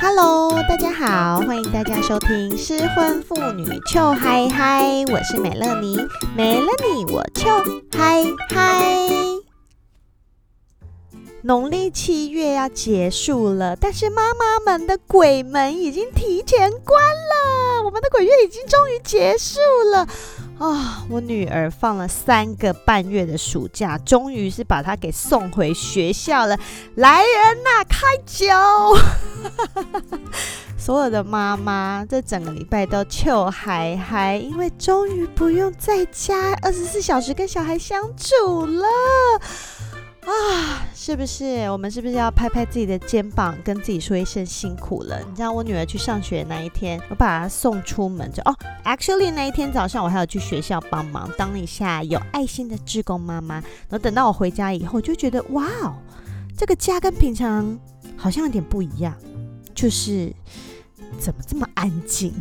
Hello，大家好，欢迎大家收听失婚妇女糗嗨嗨，我是美乐妮，没了你我糗嗨嗨。农历七月要结束了，但是妈妈们的鬼门已经提前关了，我们的鬼月已经终于结束了。啊、我女儿放了三个半月的暑假，终于是把她给送回学校了。来人呐、啊，开酒！所有的妈妈这整个礼拜都笑嗨嗨，因为终于不用在家二十四小时跟小孩相处了。啊，是不是？我们是不是要拍拍自己的肩膀，跟自己说一声辛苦了？你知道我女儿去上学那一天，我把她送出门就哦，actually 那一天早上我还要去学校帮忙，当一下有爱心的志工妈妈。然后等到我回家以后，就觉得哇哦，这个家跟平常好像有点不一样，就是怎么这么安静？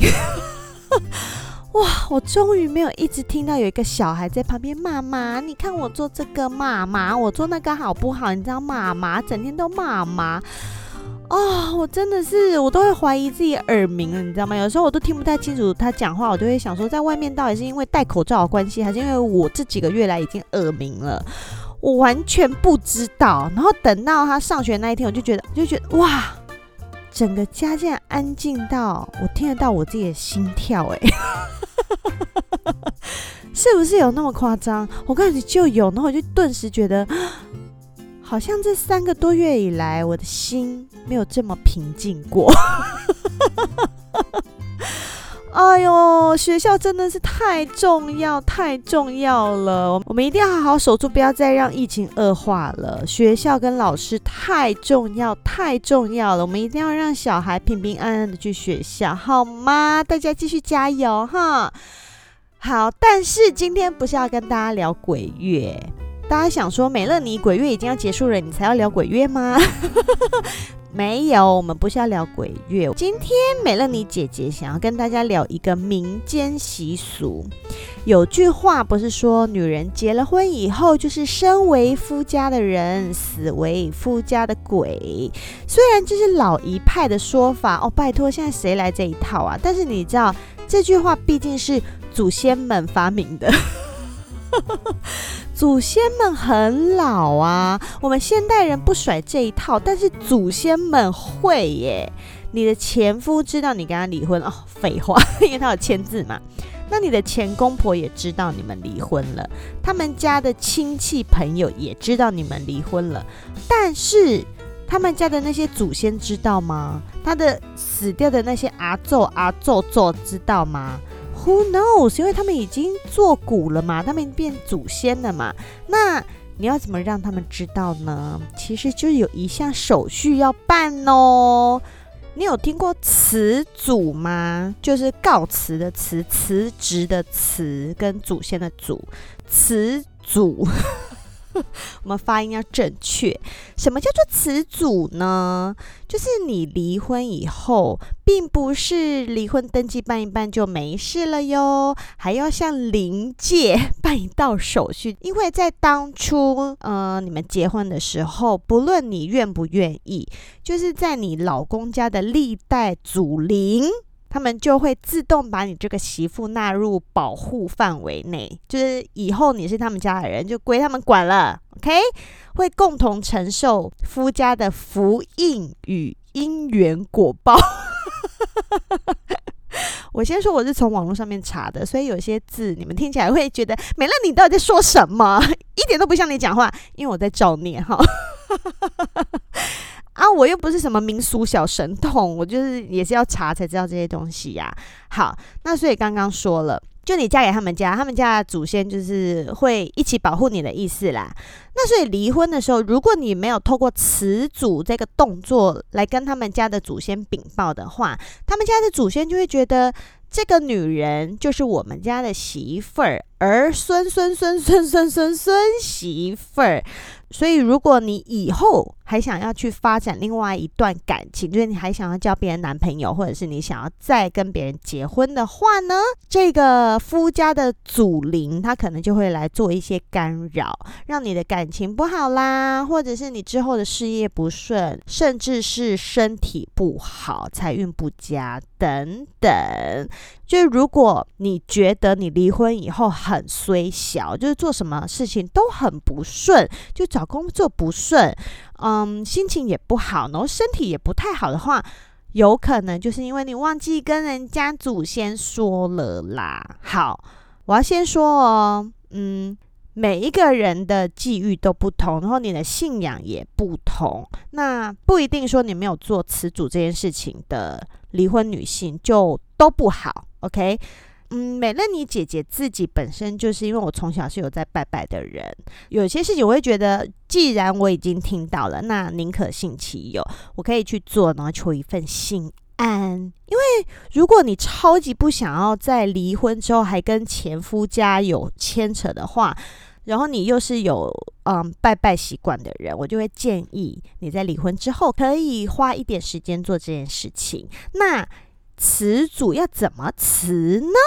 哇！我终于没有一直听到有一个小孩在旁边骂妈，你看我做这个骂妈，我做那个好不好？你知道骂妈，整天都骂妈。哦，我真的是，我都会怀疑自己耳鸣了，你知道吗？有时候我都听不太清楚他讲话，我就会想说，在外面到底是因为戴口罩的关系，还是因为我这几个月来已经耳鸣了？我完全不知道。然后等到他上学那一天，我就觉得，就觉得哇，整个家竟然安静到我听得到我自己的心跳，哎。是不是有那么夸张？我告诉你就有，然后我就顿时觉得，好像这三个多月以来，我的心没有这么平静过。哎呦，学校真的是太重要，太重要了！我们一定要好好守住，不要再让疫情恶化了。学校跟老师太重要，太重要了！我们一定要让小孩平平安安的去学校，好吗？大家继续加油哈！好，但是今天不是要跟大家聊鬼月。大家想说，美乐妮鬼月已经要结束了，你才要聊鬼月吗？没有，我们不是要聊鬼月。今天美乐妮姐姐想要跟大家聊一个民间习俗。有句话不是说，女人结了婚以后就是身为夫家的人，死为夫家的鬼。虽然这是老一派的说法哦，拜托，现在谁来这一套啊？但是你知道这句话毕竟是祖先们发明的。祖先们很老啊，我们现代人不甩这一套，但是祖先们会耶。你的前夫知道你跟他离婚哦，废话，因为他有签字嘛。那你的前公婆也知道你们离婚了，他们家的亲戚朋友也知道你们离婚了，但是他们家的那些祖先知道吗？他的死掉的那些阿祖阿祖祖知道吗？Who knows？因为他们已经做古了嘛，他们变祖先了嘛。那你要怎么让他们知道呢？其实就是有一项手续要办哦。你有听过词组吗？就是告辞的辞，辞职的辞，跟祖先的祖，词组。我们发音要正确。什么叫做词组呢？就是你离婚以后，并不是离婚登记办一办就没事了哟，还要向灵界办一道手续。因为在当初，呃，你们结婚的时候，不论你愿不愿意，就是在你老公家的历代祖灵。他们就会自动把你这个媳妇纳入保护范围内，就是以后你是他们家的人，就归他们管了。OK，会共同承受夫家的福荫与因缘果报。我先说，我是从网络上面查的，所以有些字你们听起来会觉得美乐你到底在说什么？一点都不像你讲话，因为我在照念哈。啊，我又不是什么民俗小神童，我就是也是要查才知道这些东西呀、好，那所以刚刚说了，就你嫁给他们家，他们家的祖先就是会一起保护你的意思啦。那所以离婚的时候，如果你没有透过辞祖这个动作来跟他们家的祖先禀报的话，他们家的祖先就会觉得。这个女人就是我们家的媳妇儿，儿孙孙孙孙孙孙孙媳妇儿，所以如果你以后还想要去发展另外一段感情，就是你还想要交别人男朋友，或者是你想要再跟别人结婚的话呢，这个夫家的祖灵他可能就会来做一些干扰，让你的感情不好啦，或者是你之后的事业不顺，甚至是身体不好、财运不佳等等。就如果你觉得你离婚以后很衰小，就是做什么事情都很不顺，就找工作不顺，嗯，心情也不好，然后身体也不太好的话，有可能就是因为你忘记跟人家祖先说了啦。好，我要先说哦，嗯，每一个人的际遇都不同，然后你的信仰也不同，那不一定说你没有做辞祖这件事情的离婚女性就都不好。OK，嗯，美乐妮姐姐自己本身就是因为我从小是有在拜拜的人，有些事情我会觉得，既然我已经听到了，那宁可信其有，我可以去做，然后求一份心安。因为如果你超级不想要在离婚之后还跟前夫家有牵扯的话，然后你又是有嗯拜拜习惯的人，我就会建议你在离婚之后可以花一点时间做这件事情。那辞主要怎么辞呢？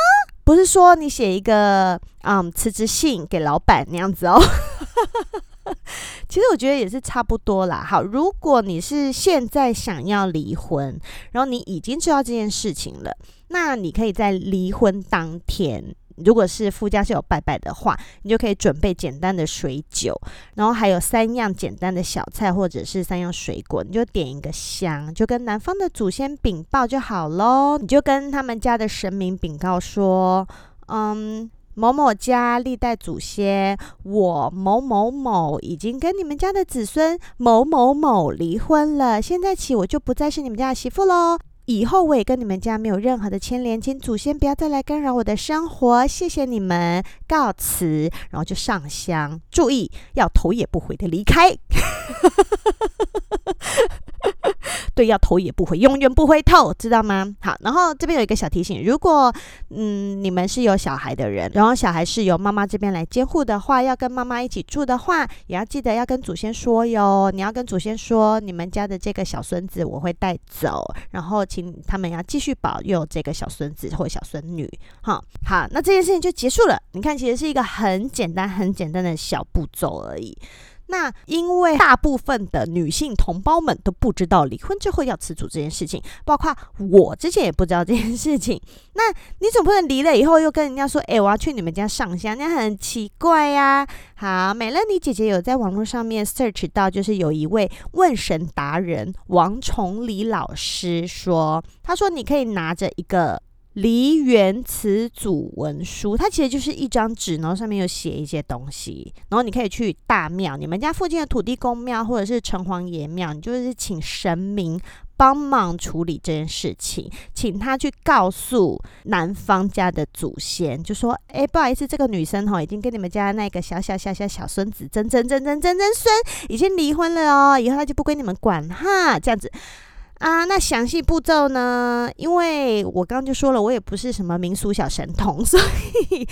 不是说你写一个嗯辞职信给老板那样子哦。其实我觉得也是差不多啦。好，如果你是现在想要离婚，然后你已经知道这件事情了，那你可以在离婚当天。如果是夫家是有拜拜的话，你就可以准备简单的水酒，然后还有三样简单的小菜或者是三样水果，你就点一个香，就跟男方的祖先禀报就好喽。你就跟他们家的神明禀告说，嗯，某某家历代祖先，我某某某已经跟你们家的子孙某某某离婚了，现在起我就不再是你们家的媳妇喽。以后我也跟你们家没有任何的牵连，请祖先不要再来干扰我的生活，谢谢你们，告辞，然后就上香，注意要头也不回的离开。对，要头也不回，永远不回头，知道吗？好，然后这边有一个小提醒，如果嗯你们是有小孩的人，然后小孩是由妈妈这边来监护的话，要跟妈妈一起住的话，也要记得要跟祖先说哟。你要跟祖先说，你们家的这个小孙子我会带走，然后请他们要继续保佑这个小孙子或小孙女。好，好，那这件事情就结束了。你看，其实是一个很简单、很简单的小步骤而已。那因为大部分的女性同胞们都不知道离婚之后要辞祖这件事情，包括我之前也不知道这件事情。那你总不能离了以后又跟人家说，哎，我要去你们家上香，那很奇怪呀。好，美乐妮姐姐有在网络上面 search 到，就是有一位问神达人王崇礼老师说，他说你可以拿着一个。梨园辞祖文书，它其实就是一张纸，然后上面有写一些东西，然后你可以去大庙，你们家附近的土地公庙或者是城隍爷庙，你就是请神明帮忙处理这件事情，请他去告诉男方家的祖先，就说：哎，不好意思，这个女生哈已经跟你们家那个小小小小小孙子曾曾曾曾曾曾孙已经离婚了哦，以后他就不归你们管哈，这样子。啊，那详细步骤呢？因为我刚刚就说了，我也不是什么民俗小神童，所以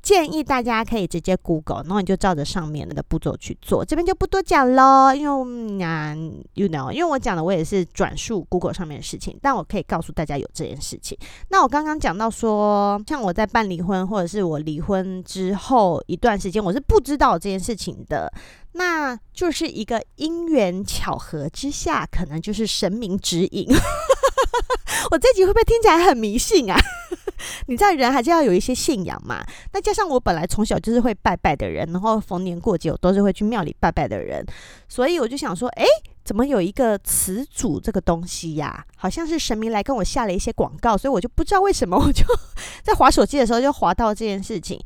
建议大家可以直接 Google，然后你就照着上面的步骤去做。这边就不多讲喽，因为啊，you know，因为我讲的我也是转述 Google 上面的事情，但我可以告诉大家有这件事情。那我刚刚讲到说，像我在办离婚，或者是我离婚之后一段时间，我是不知道这件事情的。那就是一个因缘巧合之下，可能就是神明指引。我这集会不会听起来很迷信啊？你知道人还是要有一些信仰嘛。那加上我本来从小就是会拜拜的人，然后逢年过节我都是会去庙里拜拜的人，所以我就想说，诶，怎么有一个词组这个东西呀？好像是神明来跟我下了一些广告，所以我就不知道为什么，我就 在滑手机的时候就滑到这件事情，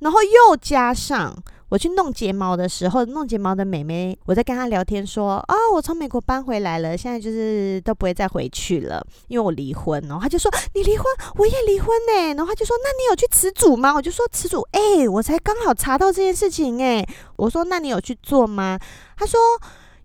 然后又加上。我去弄睫毛的时候，弄睫毛的美眉，我在跟她聊天说啊、哦，我从美国搬回来了，现在就是都不会再回去了，因为我离婚。然后她就说你离婚，我也离婚呢。然后她就说那你有去辞组吗？我就说辞组，哎，我才刚好查到这件事情哎。我说那你有去做吗？她说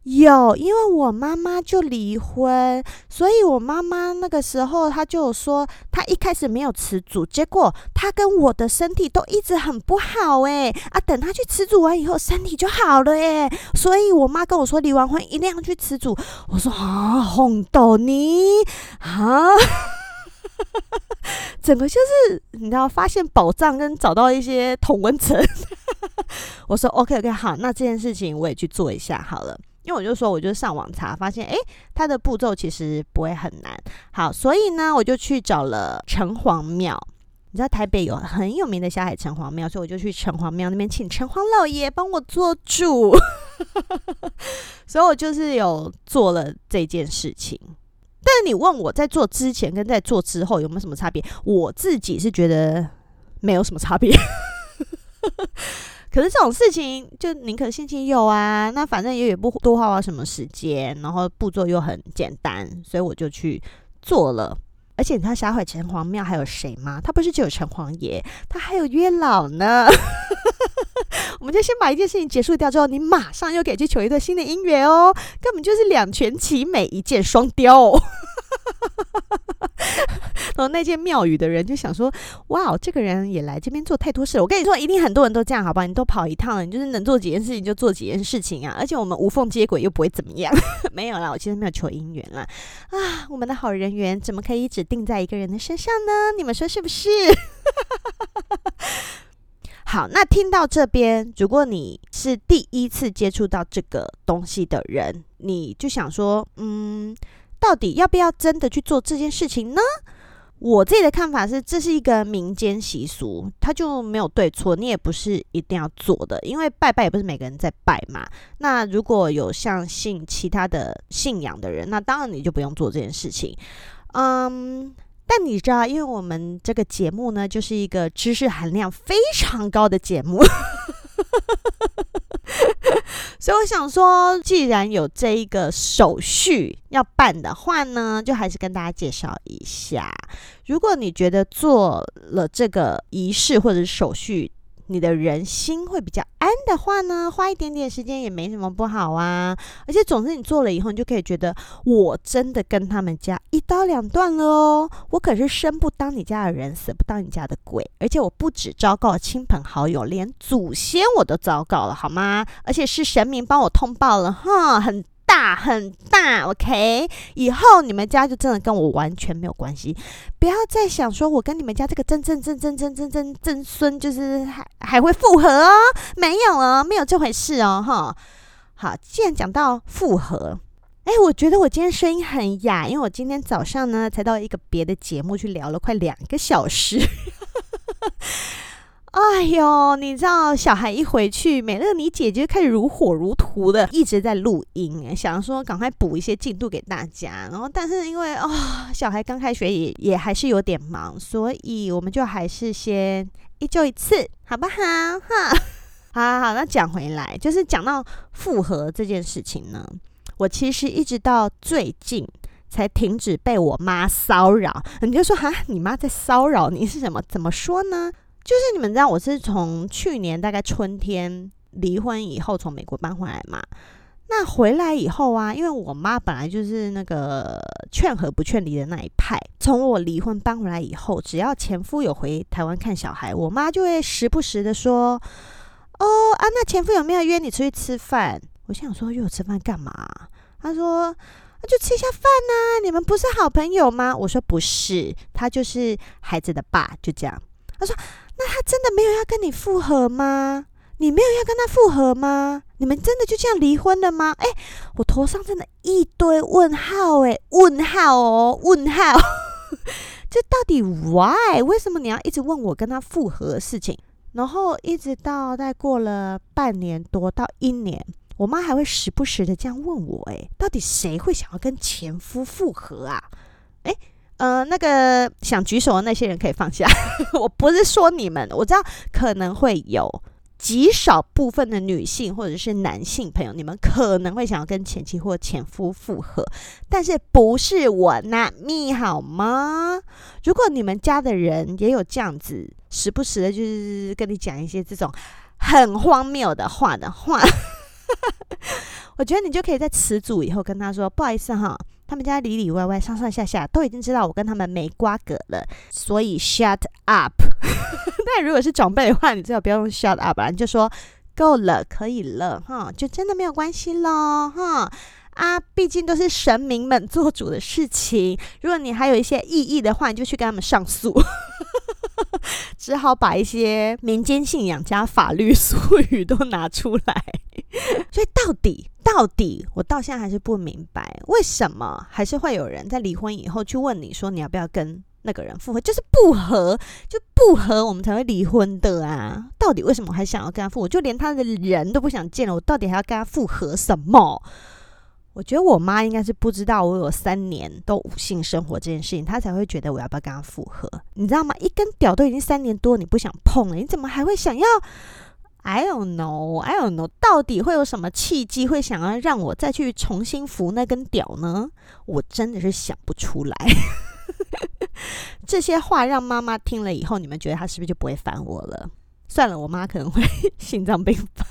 有，因为我妈妈就离婚，所以我妈妈那个时候她就有说，她一开始没有吃煮，结果她跟我的身体都一直很不好诶啊，等她去吃煮完以后，身体就好了诶，所以我妈跟我说，离完婚一定要去吃煮。我说啊，红豆泥啊，整个就是你知道，发现宝藏跟找到一些同温层。我说 OK OK 好，那这件事情我也去做一下好了。因为我就说，我就上网查，发现诶，它的步骤其实不会很难。好，所以呢，我就去找了城隍庙。你知道台北有很有名的小海城隍庙，所以我就去城隍庙那边请城隍老爷帮我做主。所以我就是有做了这件事情。但你问我在做之前跟在做之后有没有什么差别，我自己是觉得没有什么差别。可是这种事情就宁可信其有啊，那反正也也不多花什么时间，然后步骤又很简单，所以我就去做了。而且你知道霞海城隍庙还有谁吗？他不是只有城隍爷，他还有月老呢。我们就先把一件事情结束掉之后，你马上又可以去求一段新的姻缘哦，根本就是两全其美，一箭双雕。然后那间庙宇的人就想说：“哇，这个人也来这边做太多事了。”我跟你说，一定很多人都这样，好吧？你都跑一趟了，你就是能做几件事情就做几件事情啊！而且我们无缝接轨又不会怎么样。没有啦，我其实没有求姻缘啦。啊！我们的好人缘怎么可以只定在一个人的身上呢？你们说是不是？好，那听到这边，如果你是第一次接触到这个东西的人，你就想说：“嗯，到底要不要真的去做这件事情呢？”我自己的看法是，这是一个民间习俗，它就没有对错，你也不是一定要做的，因为拜拜也不是每个人在拜嘛。那如果有像信其他的信仰的人，那当然你就不用做这件事情。嗯，但你知道，因为我们这个节目呢，就是一个知识含量非常高的节目。所以我想说，既然有这一个手续要办的话呢，就还是跟大家介绍一下。如果你觉得做了这个仪式或者手续，你的人心会比较安的话呢，花一点点时间也没什么不好啊。而且总之你做了以后，你就可以觉得我真的跟他们家一刀两断了哦。我可是生不当你家的人，死不当你家的鬼。而且我不止昭告亲朋好友，连祖先我都昭告了，好吗？而且是神明帮我通报了，哈，很。大很大，OK，以后你们家就真的跟我完全没有关系，不要再想说我跟你们家这个曾曾曾曾曾曾曾曾孙就是还还会复合哦，没有哦，没有这回事哦，哈。好，既然讲到复合，哎，我觉得我今天声音很哑，因为我今天早上呢才到一个别的节目去聊了快两个小时。哎呦，你知道小孩一回去，美乐你姐姐就开始如火如荼的一直在录音，想说赶快补一些进度给大家。然后，但是因为、哦，小孩刚开学也也还是有点忙，所以我们就还是先一周一次，好不好？哈，好好好，那讲回来，就是讲到复合这件事情呢，我其实一直到最近才停止被我妈骚扰。你就说哈，你妈在骚扰你是什么？怎么说呢？就是你们知道，我是从去年大概春天离婚以后从美国搬回来嘛。那回来以后啊，因为我妈本来就是那个劝和不劝离的那一派。从我离婚搬回来以后，只要前夫有回台湾看小孩，我妈就会时不时的说：“哦啊，那前夫有没有约你出去吃饭？”我想说约我吃饭干嘛？她说：“那就吃一下饭呐，你们不是好朋友吗？”我说：“不是，他就是孩子的爸，就这样。”她说。那他真的没有要跟你复合吗？你没有要跟他复合吗？你们真的就这样离婚了吗？哎，我头上真的一堆问号，哎，问号哦，问号，这到底 why？为什么你要一直问我跟他复合的事情？然后一直到再过了半年多到一年，我妈还会时不时的这样问我，哎，到底谁会想要跟前夫复合啊？哎。呃，那个想举手的那些人可以放下。我不是说你们，我知道可能会有极少部分的女性或者是男性朋友，你们可能会想要跟前妻或前夫复合，但是不是我那蜜好吗？如果你们家的人也有这样子，时不时的就是跟你讲一些这种很荒谬的话的话，我觉得你就可以在词组以后跟他说，不好意思哈，他们家里里外外上上下下都已经知道我跟他们没瓜葛了，所以 shut up。但如果是长辈的话，你最好不要用 shut up，你就说够了，可以了哈，就真的没有关系喽哈。啊，毕竟都是神明们做主的事情。如果你还有一些异议的话，你就去跟他们上诉。只好把一些民间信仰加法律 术语都拿出来。所以到底到底，我到现在还是不明白，为什么还是会有人在离婚以后去问你说你要不要跟那个人复合？就是不合，就不合，我们才会离婚的啊！到底为什么还想要跟他复合？就连他的人都不想见了，我到底还要跟他复合什么？我觉得我妈应该是不知道我有三年都无性生活这件事情，她才会觉得我要不要跟她复合，你知道吗？一根屌都已经三年多，你不想碰了，你怎么还会想要？I don't know, I don't know，到底会有什么契机会想要让我再去重新扶那根屌呢？我真的是想不出来。这些话让妈妈听了以后，你们觉得她是不是就不会烦我了？算了，我妈可能会 心脏病发。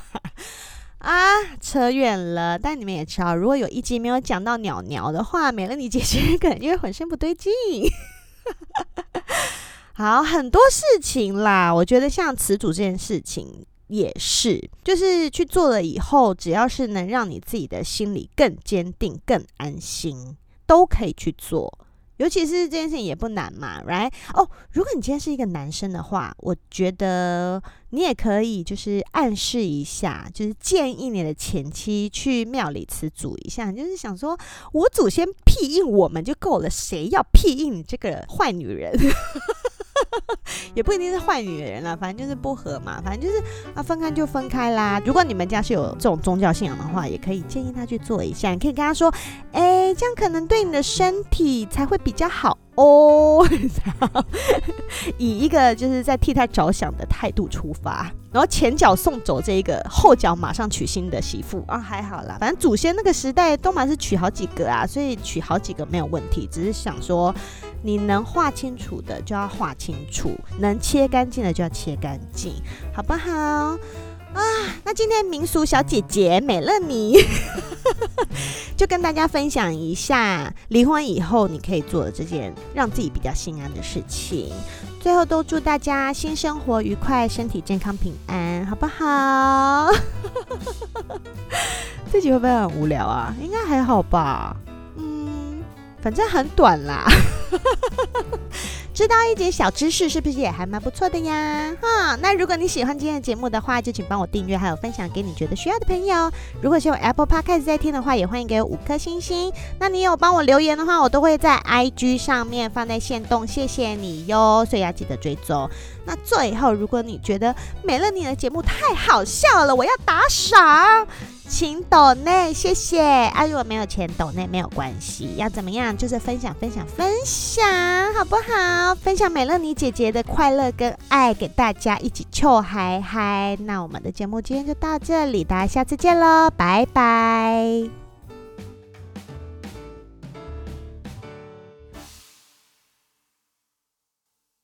啊，扯远了。但你们也知道，如果有一集没有讲到鸟鸟的话，美乐你姐姐可能因为浑身不对劲。好，很多事情啦，我觉得像词组这件事情也是，就是去做了以后，只要是能让你自己的心里更坚定、更安心，都可以去做。尤其是这件事情也不难嘛，right？哦，如果你今天是一个男生的话，我觉得你也可以就是暗示一下，就是建议你的前妻去庙里辞祖一下，就是想说我祖先庇应我们就够了，谁要庇应你这个坏女人？也不一定是坏女人啦，反正就是不合嘛，反正就是啊，分开就分开啦。如果你们家是有这种宗教信仰的话，也可以建议他去做一下。你可以跟他说，哎，这样可能对你的身体才会比较好。哦，以一个就是在替他着想的态度出发，然后前脚送走这一个，后脚马上娶新的媳妇啊，还好啦，反正祖先那个时代都嘛是娶好几个啊，所以娶好几个没有问题，只是想说你能画清楚的就要画清楚，能切干净的就要切干净，好不好？啊，那今天民俗小姐姐美乐妮 就跟大家分享一下离婚以后你可以做的这件让自己比较心安的事情。最后都祝大家新生活愉快，身体健康平安，好不好？自己会不会很无聊啊？应该还好吧。反正很短啦。知道一点小知识是不是也还蛮不错的呀？哈，那如果你喜欢今天的节目的话，就请帮我订阅，还有分享给你觉得需要的朋友。如果是用 Apple Podcast 在听的话，也欢迎给我五颗星星。那你有帮我留言的话，我都会在 IG 上面放在线动，谢谢你哟。所以要记得追踪。那最后，如果你觉得美乐你的节目太好笑了，我要打赏。请抖内，谢谢啊！如果没有钱抖内没有关系，要怎么样？就是分享分享分享，好不好？分享美乐妮姐姐的快乐跟爱给大家一起笑嗨嗨。那我们的节目今天就到这里，大家下次见喽，拜拜。